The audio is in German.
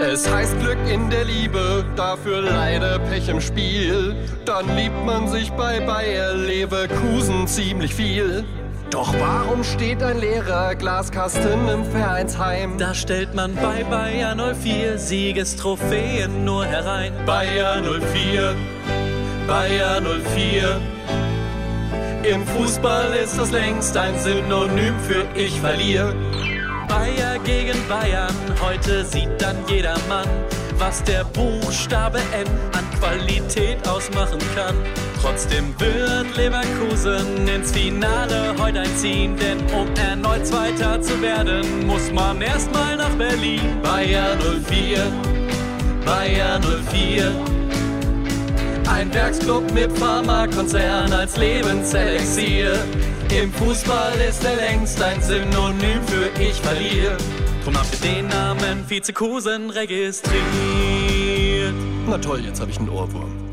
Es heißt Glück in der Liebe, dafür leider Pech im Spiel. Dann liebt man sich bei Bayer Leverkusen ziemlich viel. Doch warum steht ein leerer Glaskasten im Vereinsheim? Da stellt man bei Bayer 04 Siegestrophäen nur herein. Bayer 04, Bayer 04. Im Fußball ist das längst ein Synonym für ich verliere. Bayer gegen Bayern, heute sieht dann jeder Mann, was der Buchstabe N an Qualität ausmachen kann. Trotzdem wird Leverkusen ins Finale heute einziehen, denn um erneut Zweiter zu werden, muss man erstmal nach Berlin. Bayer 04, Bayer 04. Ein Werksclub mit Pharmakonzern als Lebenselixier. Im Fußball ist er längst ein Synonym für ich verliere. Drum habt ihr den Namen Vizekusen registriert. Na toll, jetzt habe ich einen Ohrwurm.